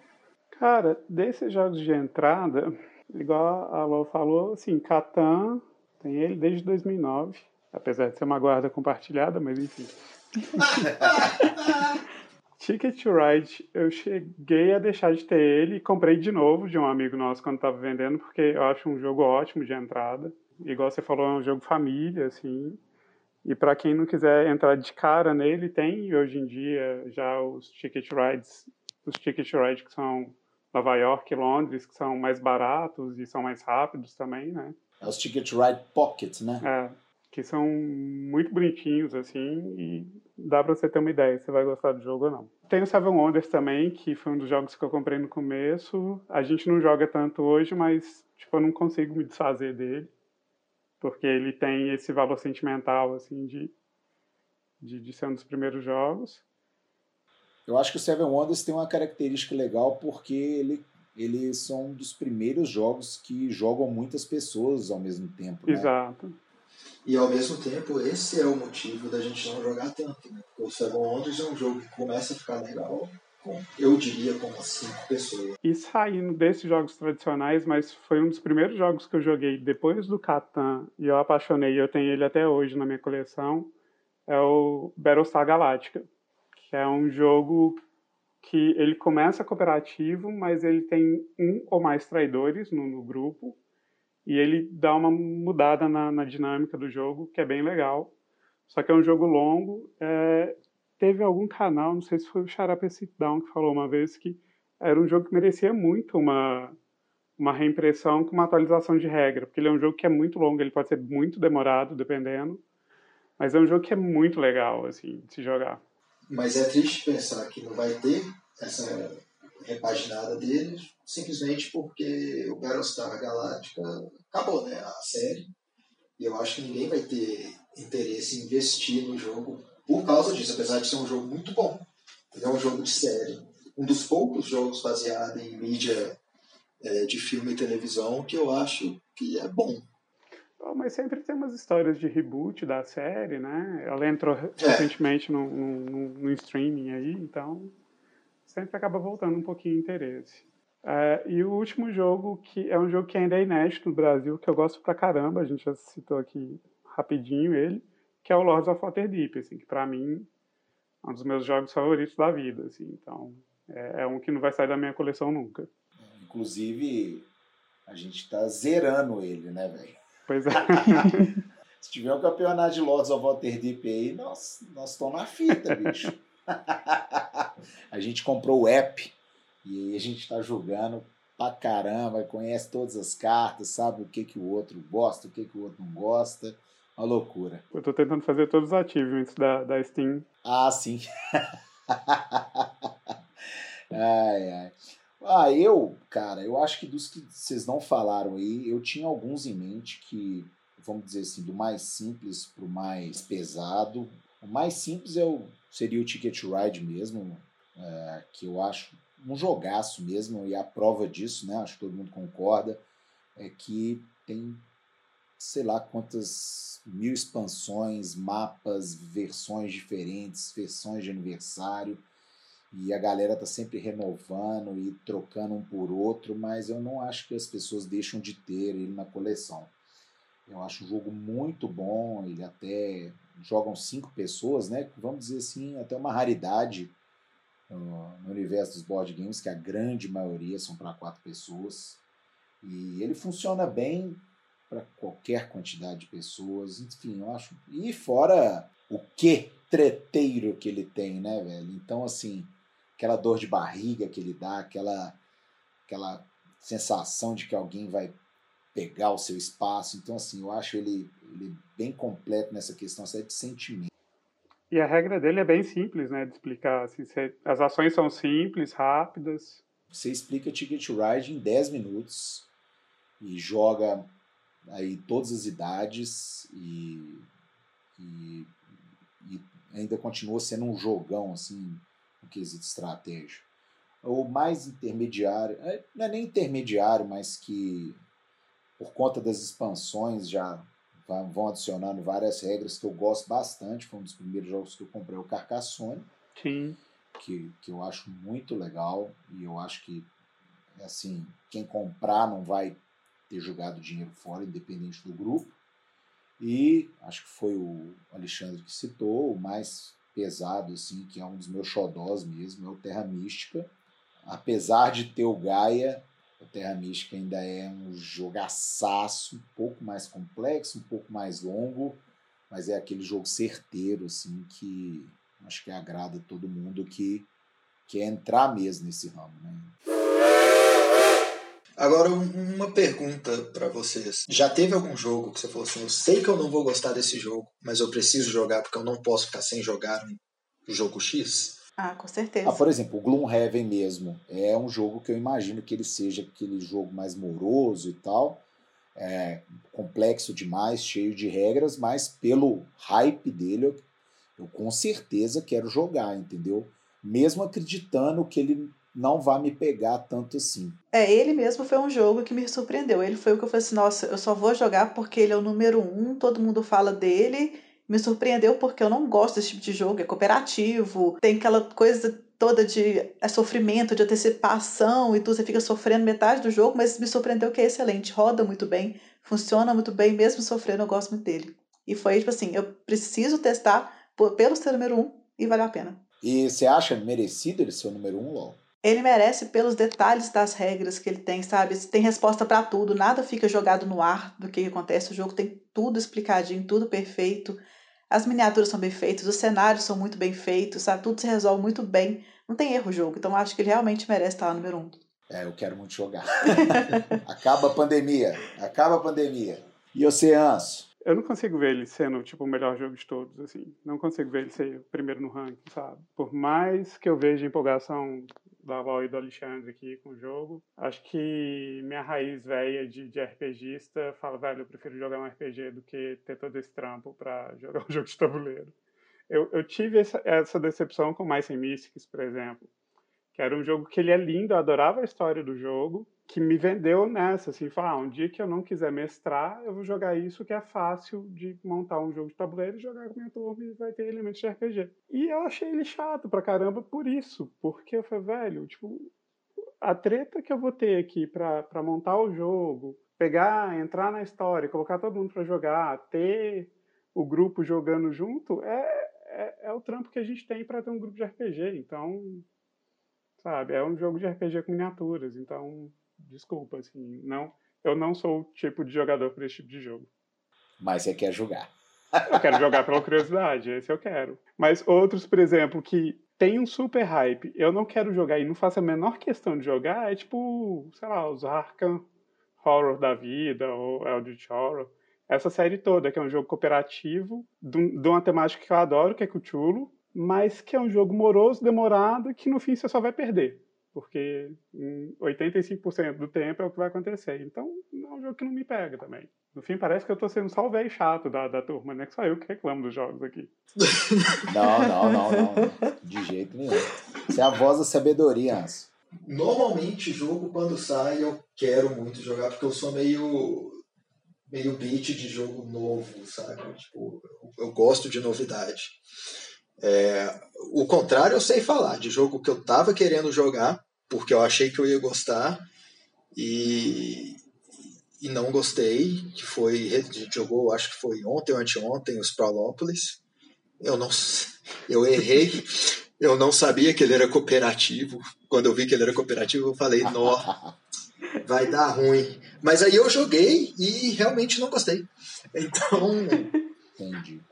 Cara, desses jogos de entrada, igual a Lô falou, assim, Catan tem ele desde 2009, apesar de ser uma guarda compartilhada, mas enfim. Ticket to Ride, eu cheguei a deixar de ter ele e comprei de novo de um amigo nosso quando estava vendendo, porque eu acho um jogo ótimo de entrada. Igual você falou, é um jogo família, assim. E para quem não quiser entrar de cara nele, tem hoje em dia já os Ticket Rides, os Ticket Rides que são Nova York e Londres, que são mais baratos e são mais rápidos também, né? É os Ticket Ride Pocket, né? É, que são muito bonitinhos, assim, e dá pra você ter uma ideia se você vai gostar do jogo ou não. Tem o Seven Wonders também, que foi um dos jogos que eu comprei no começo. A gente não joga tanto hoje, mas tipo, eu não consigo me desfazer dele. Porque ele tem esse valor sentimental, assim, de, de, de ser um dos primeiros jogos. Eu acho que o Seven Wonders tem uma característica legal porque ele, eles são um dos primeiros jogos que jogam muitas pessoas ao mesmo tempo. Né? Exato. E ao mesmo tempo, esse é o motivo da gente não jogar tanto, né? O Seven Wonders é um jogo que começa a ficar legal, eu diria, com cinco pessoas. E saindo desses jogos tradicionais, mas foi um dos primeiros jogos que eu joguei depois do Catan, e eu apaixonei, eu tenho ele até hoje na minha coleção, é o Battlestar Galactica, que é um jogo que ele começa cooperativo, mas ele tem um ou mais traidores no, no grupo, E ele dá uma mudada na, na dinâmica do jogo, que é bem legal. Só que é um jogo longo. É, teve algum canal, não sei se foi o Xarapa Down que falou uma vez que era um jogo que merecia muito uma, uma reimpressão com uma atualização de regra, porque ele é um jogo que é muito longo, ele pode ser muito demorado, dependendo, mas é um jogo que é muito legal, assim, de se jogar. Mas é triste pensar que não vai ter essa repaginada dele, simplesmente porque o Battlestar Galactica acabou, né, a série, e eu acho que ninguém vai ter interesse em investir no jogo por causa disso, apesar de ser um jogo muito bom. Ele é um jogo de série. Um dos poucos jogos baseados em mídia é, de filme e televisão que eu acho que é bom. mas sempre tem umas histórias de reboot da série, né? Ela entrou é. recentemente no, no, no, streaming aí, então sempre acaba voltando um pouquinho o interesse. É, e o último jogo, que é um jogo que ainda é inédito no Brasil, que eu gosto pra caramba, a gente já citou aqui rapidinho ele, que é o Lords of Waterdeep, assim, que para mim é um dos meus jogos favoritos da vida, assim, então é, é um que não vai sair da minha coleção nunca. Inclusive, a gente tá zerando ele, né, velho? Pois é. Se tiver um campeonato de Lords of Waterdeep aí, nós, nós estamos na fita, bicho. a gente comprou o app e a gente tá jogando pra caramba, conhece todas as cartas, sabe o que, que o outro gosta, o que, que o outro não gosta. Uma loucura. Eu tô tentando fazer todos os achievements da, da Steam. Ah, sim. ai, ai. Ah, eu, cara, eu acho que dos que vocês não falaram aí, eu tinha alguns em mente que, vamos dizer assim, do mais simples pro mais pesado. O mais simples é o, seria o Ticket Ride mesmo, é, que eu acho um jogaço mesmo, e a prova disso, né, acho que todo mundo concorda, é que tem sei lá quantas mil expansões, mapas, versões diferentes, versões de aniversário e a galera tá sempre renovando e trocando um por outro, mas eu não acho que as pessoas deixam de ter ele na coleção. Eu acho o jogo muito bom, ele até jogam cinco pessoas, né? Vamos dizer assim, até uma raridade no universo dos board games, que a grande maioria são para quatro pessoas. E ele funciona bem para qualquer quantidade de pessoas, enfim, eu acho. E fora o que treteiro que ele tem, né, velho? Então, assim, aquela dor de barriga que ele dá, aquela, aquela sensação de que alguém vai pegar o seu espaço. Então, assim, eu acho ele, ele bem completo nessa questão assim, de sentimento. E a regra dele é bem simples, né, de explicar. Assim, as ações são simples, rápidas. Você explica Ticket Ride em 10 minutos e joga aí todas as idades e, e, e ainda continua sendo um jogão, assim, no quesito estratégia. O mais intermediário, é, não é nem intermediário, mas que por conta das expansões já vão adicionando várias regras que eu gosto bastante. Foi um dos primeiros jogos que eu comprei, o Carcassonne. Sim. Que, que eu acho muito legal e eu acho que, assim, quem comprar não vai ter jogado dinheiro fora, independente do grupo. E acho que foi o Alexandre que citou, o mais pesado, assim, que é um dos meus xodós mesmo, é o Terra Mística. Apesar de ter o Gaia, o Terra Mística ainda é um jogaçaço, um pouco mais complexo, um pouco mais longo, mas é aquele jogo certeiro, assim, que acho que agrada todo mundo que quer entrar mesmo nesse ramo, né? Agora, uma pergunta para vocês. Já teve algum jogo que você falou assim: eu sei que eu não vou gostar desse jogo, mas eu preciso jogar porque eu não posso ficar sem jogar um jogo X? Ah, com certeza. Ah, por exemplo, o Gloomhaven mesmo é um jogo que eu imagino que ele seja aquele jogo mais moroso e tal, é, complexo demais, cheio de regras, mas pelo hype dele eu, eu com certeza quero jogar, entendeu? Mesmo acreditando que ele não vai me pegar tanto assim. É, ele mesmo foi um jogo que me surpreendeu. Ele foi o que eu falei assim, nossa, eu só vou jogar porque ele é o número um, todo mundo fala dele. Me surpreendeu porque eu não gosto desse tipo de jogo, é cooperativo, tem aquela coisa toda de é sofrimento, de antecipação e tudo, você fica sofrendo metade do jogo, mas me surpreendeu que é excelente, roda muito bem, funciona muito bem, mesmo sofrendo, eu gosto muito dele. E foi tipo assim, eu preciso testar pelo ser número um e valeu a pena. E você acha merecido ele ser o número um, LOL? Ele merece pelos detalhes das regras que ele tem, sabe? Tem resposta para tudo, nada fica jogado no ar do que acontece. O jogo tem tudo explicadinho, tudo perfeito. As miniaturas são bem feitas, os cenários são muito bem feitos, sabe? Tudo se resolve muito bem. Não tem erro o jogo, então acho que ele realmente merece estar número um. É, eu quero muito jogar. acaba a pandemia, acaba a pandemia. E Oceanço? Eu não consigo ver ele sendo, tipo, o melhor jogo de todos, assim. Não consigo ver ele ser o primeiro no ranking, sabe? Por mais que eu veja empolgação da Val e do Alexandre aqui com o jogo, acho que minha raiz velha de, de RPGista fala, velho, eu prefiro jogar um RPG do que ter todo esse trampo para jogar um jogo de tabuleiro. Eu, eu tive essa, essa decepção com Mais Sem Mystics, por exemplo, que era um jogo que ele é lindo, eu adorava a história do jogo, que me vendeu nessa, assim, falar, ah, um dia que eu não quiser mestrar, eu vou jogar isso que é fácil de montar um jogo de tabuleiro e jogar com minha turma e vai ter elementos de RPG. E eu achei ele chato pra caramba por isso, porque eu falei, velho, tipo, a treta que eu vou ter aqui pra, pra montar o jogo, pegar, entrar na história, colocar todo mundo pra jogar, ter o grupo jogando junto, é, é, é o trampo que a gente tem para ter um grupo de RPG. Então, sabe, é um jogo de RPG com miniaturas, então desculpa, assim, não, eu não sou o tipo de jogador para esse tipo de jogo. Mas você quer jogar. eu quero jogar pela curiosidade, esse eu quero. Mas outros, por exemplo, que tem um super hype, eu não quero jogar e não faço a menor questão de jogar, é tipo, sei lá, os Arkham Horror da vida, ou Eldritch Horror. Essa série toda, que é um jogo cooperativo, de uma temática que eu adoro, que é Cthulhu, mas que é um jogo moroso, demorado, que no fim você só vai perder porque 85% do tempo é o que vai acontecer. Então, é um jogo que não me pega também. No fim, parece que eu tô sendo só o velho chato da, da turma, né? Que só eu que reclamo dos jogos aqui. Não, não, não, não. De jeito nenhum. Você é a voz da sabedoria, Anso. Normalmente, jogo quando sai, eu quero muito jogar, porque eu sou meio meio beat de jogo novo, sabe? Tipo, eu gosto de novidade. É, o contrário eu sei falar, de jogo que eu tava querendo jogar, porque eu achei que eu ia gostar, e, e não gostei, que foi, a gente jogou, acho que foi ontem ou anteontem, os Prolópolis. Eu não eu errei, eu não sabia que ele era cooperativo. Quando eu vi que ele era cooperativo, eu falei, nó, vai dar ruim. Mas aí eu joguei e realmente não gostei. Então.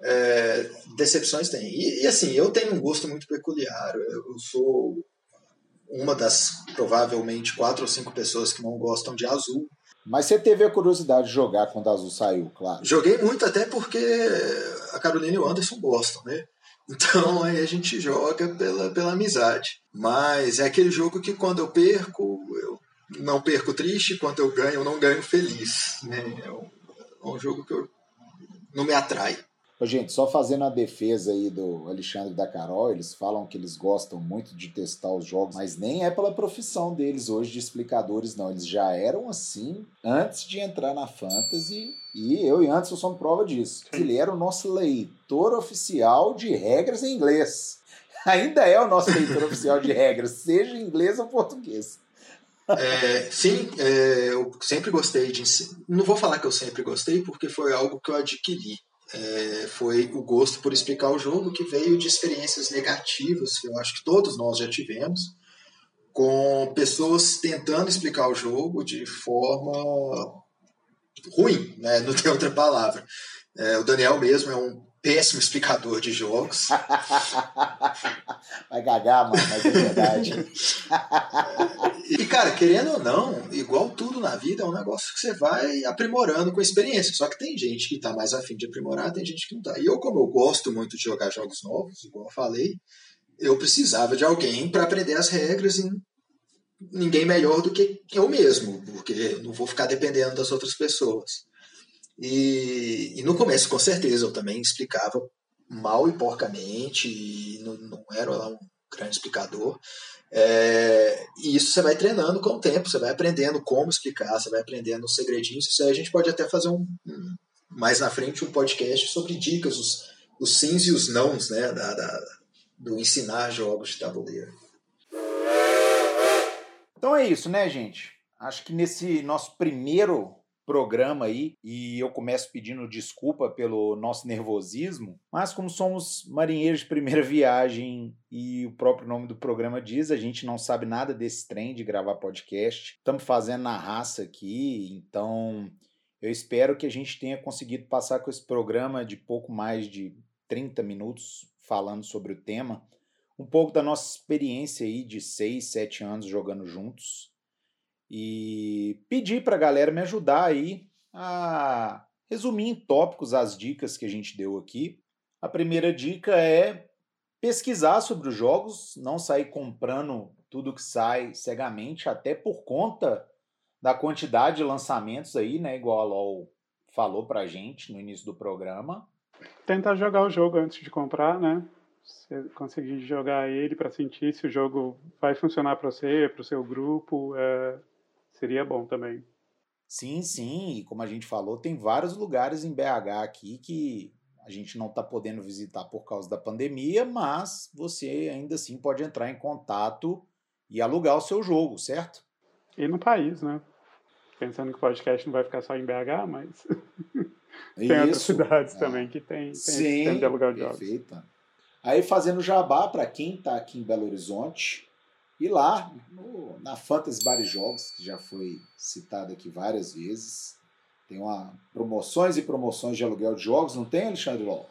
É, decepções tem. E, e, assim, eu tenho um gosto muito peculiar. Eu sou uma das provavelmente quatro ou cinco pessoas que não gostam de azul. Mas você teve a curiosidade de jogar quando a azul saiu, claro. Joguei muito, até porque a Carolina e o Anderson gostam, né? Então aí a gente joga pela, pela amizade. Mas é aquele jogo que quando eu perco, eu não perco triste, quando eu ganho, eu não ganho feliz. Né? É um, é um jogo que eu não me atrai. Gente, só fazendo a defesa aí do Alexandre da Carol, eles falam que eles gostam muito de testar os jogos, mas nem é pela profissão deles hoje de explicadores, não. Eles já eram assim antes de entrar na Fantasy, e eu e Anderson somos prova disso. Ele era o nosso leitor oficial de regras em inglês. Ainda é o nosso leitor oficial de regras, seja em inglês ou português. É, sim, é, eu sempre gostei de Não vou falar que eu sempre gostei, porque foi algo que eu adquiri. É, foi o gosto por explicar o jogo que veio de experiências negativas, que eu acho que todos nós já tivemos, com pessoas tentando explicar o jogo de forma ruim, né? não tem outra palavra. É, o Daniel mesmo é um péssimo explicador de jogos. Vai gagar, mano, mas é verdade. e, cara, querendo ou não, igual tudo na vida, é um negócio que você vai aprimorando com a experiência. Só que tem gente que tá mais afim de aprimorar, tem gente que não tá. E eu, como eu gosto muito de jogar jogos novos, igual eu falei, eu precisava de alguém para aprender as regras e ninguém melhor do que eu mesmo, porque eu não vou ficar dependendo das outras pessoas. E, e, no começo, com certeza, eu também explicava mal e porcamente, e não, não era um grande explicador. É, e isso você vai treinando com o tempo, você vai aprendendo como explicar, você vai aprendendo os segredinhos. Isso aí a gente pode até fazer um, um mais na frente um podcast sobre dicas, os, os sims e os nãos né, da, da, do ensinar jogos de tabuleiro. Então é isso, né, gente? Acho que nesse nosso primeiro programa aí e eu começo pedindo desculpa pelo nosso nervosismo, mas como somos marinheiros de primeira viagem e o próprio nome do programa diz, a gente não sabe nada desse trem de gravar podcast. Estamos fazendo na raça aqui, então eu espero que a gente tenha conseguido passar com esse programa de pouco mais de 30 minutos falando sobre o tema, um pouco da nossa experiência aí de 6, 7 anos jogando juntos e pedir para a galera me ajudar aí a resumir em tópicos as dicas que a gente deu aqui. A primeira dica é pesquisar sobre os jogos, não sair comprando tudo que sai cegamente, até por conta da quantidade de lançamentos aí, né, igual a LoL falou pra gente no início do programa. Tentar jogar o jogo antes de comprar, né? Você conseguir jogar ele para sentir se o jogo vai funcionar para você, para o seu grupo, é, seria bom também. Sim, sim, e como a gente falou, tem vários lugares em BH aqui que a gente não está podendo visitar por causa da pandemia, mas você ainda assim pode entrar em contato e alugar o seu jogo, certo? E no país, né? Pensando que o podcast não vai ficar só em BH, mas tem Isso, outras cidades é. também que tem, tem Sim, de alugar de jogos. Aí fazendo jabá para quem está aqui em Belo Horizonte, e lá, na Fantasy Bar Jogos, que já foi citado aqui várias vezes, tem uma promoções e promoções de aluguel de jogos, não tem, Alexandre Ló?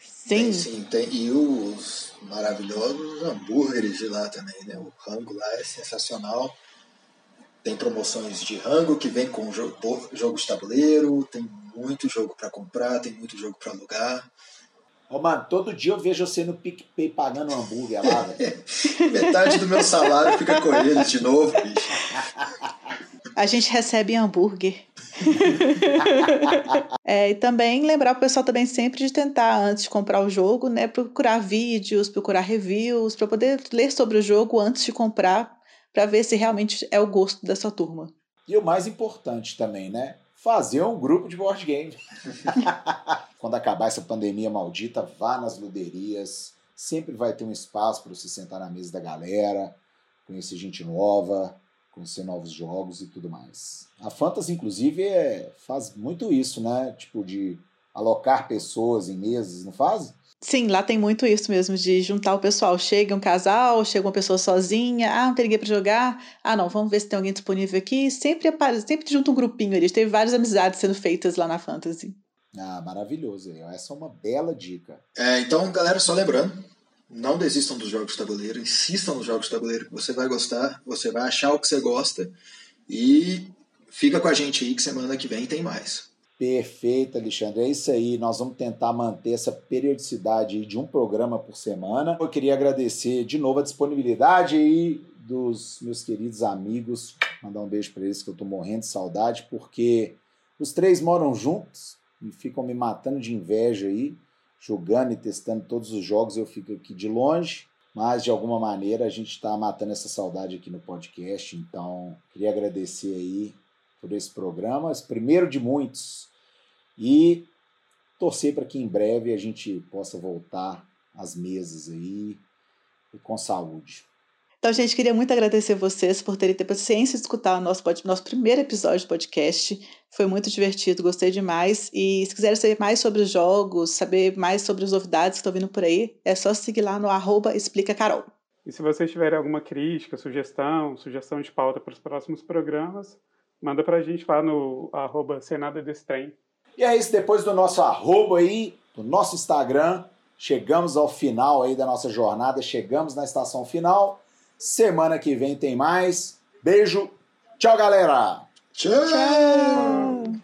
Sim. Tem, sim, tem. E os maravilhosos hambúrgueres de lá também, né? O rango lá é sensacional. Tem promoções de rango que vem com jogo, jogo de tabuleiro, tem muito jogo para comprar, tem muito jogo para alugar. Ô, mano, todo dia eu vejo você no PicPay pagando um hambúrguer lá, velho. Metade do meu salário fica com eles de novo, bicho. A gente recebe hambúrguer. é, e também lembrar o pessoal também sempre de tentar, antes de comprar o jogo, né, procurar vídeos, procurar reviews, para poder ler sobre o jogo antes de comprar, para ver se realmente é o gosto da sua turma. E o mais importante também, né? Fazer um grupo de board game. quando acabar essa pandemia maldita, vá nas luderias. Sempre vai ter um espaço para você sentar na mesa da galera, conhecer gente nova, conhecer novos jogos e tudo mais. A Fantasy, inclusive, é, faz muito isso, né? Tipo, de alocar pessoas em mesas, não faz? Sim, lá tem muito isso mesmo, de juntar o pessoal. Chega um casal, chega uma pessoa sozinha, ah, não tem ninguém para jogar, ah, não, vamos ver se tem alguém disponível aqui. Sempre, sempre junta um grupinho ali. Teve várias amizades sendo feitas lá na Fantasy. Ah, maravilhoso. Essa é uma bela dica. É, então, galera, só lembrando, não desistam dos jogos de tabuleiro, insistam nos jogos de tabuleiro que você vai gostar, você vai achar o que você gosta e fica com a gente aí que semana que vem tem mais. Perfeito, Alexandre. É isso aí. Nós vamos tentar manter essa periodicidade de um programa por semana. Eu queria agradecer de novo a disponibilidade aí dos meus queridos amigos. Mandar um beijo para eles que eu estou morrendo de saudade, porque os três moram juntos, e ficam me matando de inveja aí, jogando e testando todos os jogos. Eu fico aqui de longe, mas de alguma maneira a gente está matando essa saudade aqui no podcast. Então, queria agradecer aí por esse programa, esse primeiro de muitos, e torcer para que em breve a gente possa voltar às mesas aí e com saúde. Então, gente, queria muito agradecer vocês por terem ter paciência de escutar o nosso, nosso primeiro episódio do podcast. Foi muito divertido, gostei demais. E se quiserem saber mais sobre os jogos, saber mais sobre as novidades que estão vindo por aí, é só seguir lá no arroba Explica Carol. E se vocês tiverem alguma crítica, sugestão, sugestão de pauta para os próximos programas, manda para a gente lá no arroba Senada desse trem. E é isso, depois do nosso arroba aí, do nosso Instagram, chegamos ao final aí da nossa jornada, chegamos na estação final. Semana que vem tem mais. Beijo. Tchau, galera. Tchau. Tchau.